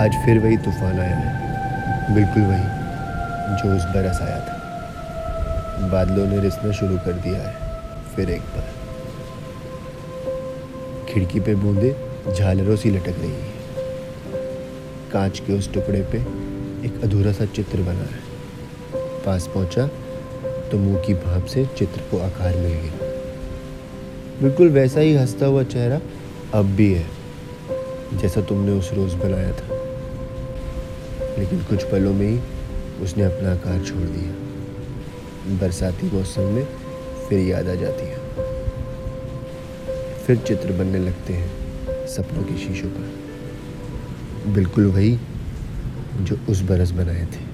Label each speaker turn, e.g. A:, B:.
A: आज फिर वही तूफ़ान आया है। बिल्कुल वही, जो उस बरस आया था। बादलों ने रिसना शुरू कर दिया है, फिर एक बार। खिड़की पे बूंदे झालरों सी लटक रही है। कांच के उस टुकड़े पे एक अधूरा सा चित्र बना है। पास पहुँचा तो मुँह की भाप से चित्र को आकार मिल गया। बिल्कुल वैसा ही हंसता हुआ चेहरा अब भी है, जैसा तुमने उस रोज़ बनाया था। लेकिन कुछ पलों में ही उसने अपना आकार छोड़ दिया। बरसाती मौसम में फिर याद आ जाती है। फिर चित्र बनने लगते हैं सपनों के शीशों पर। बिल्कुल वही जो उस बरस बनाए थे।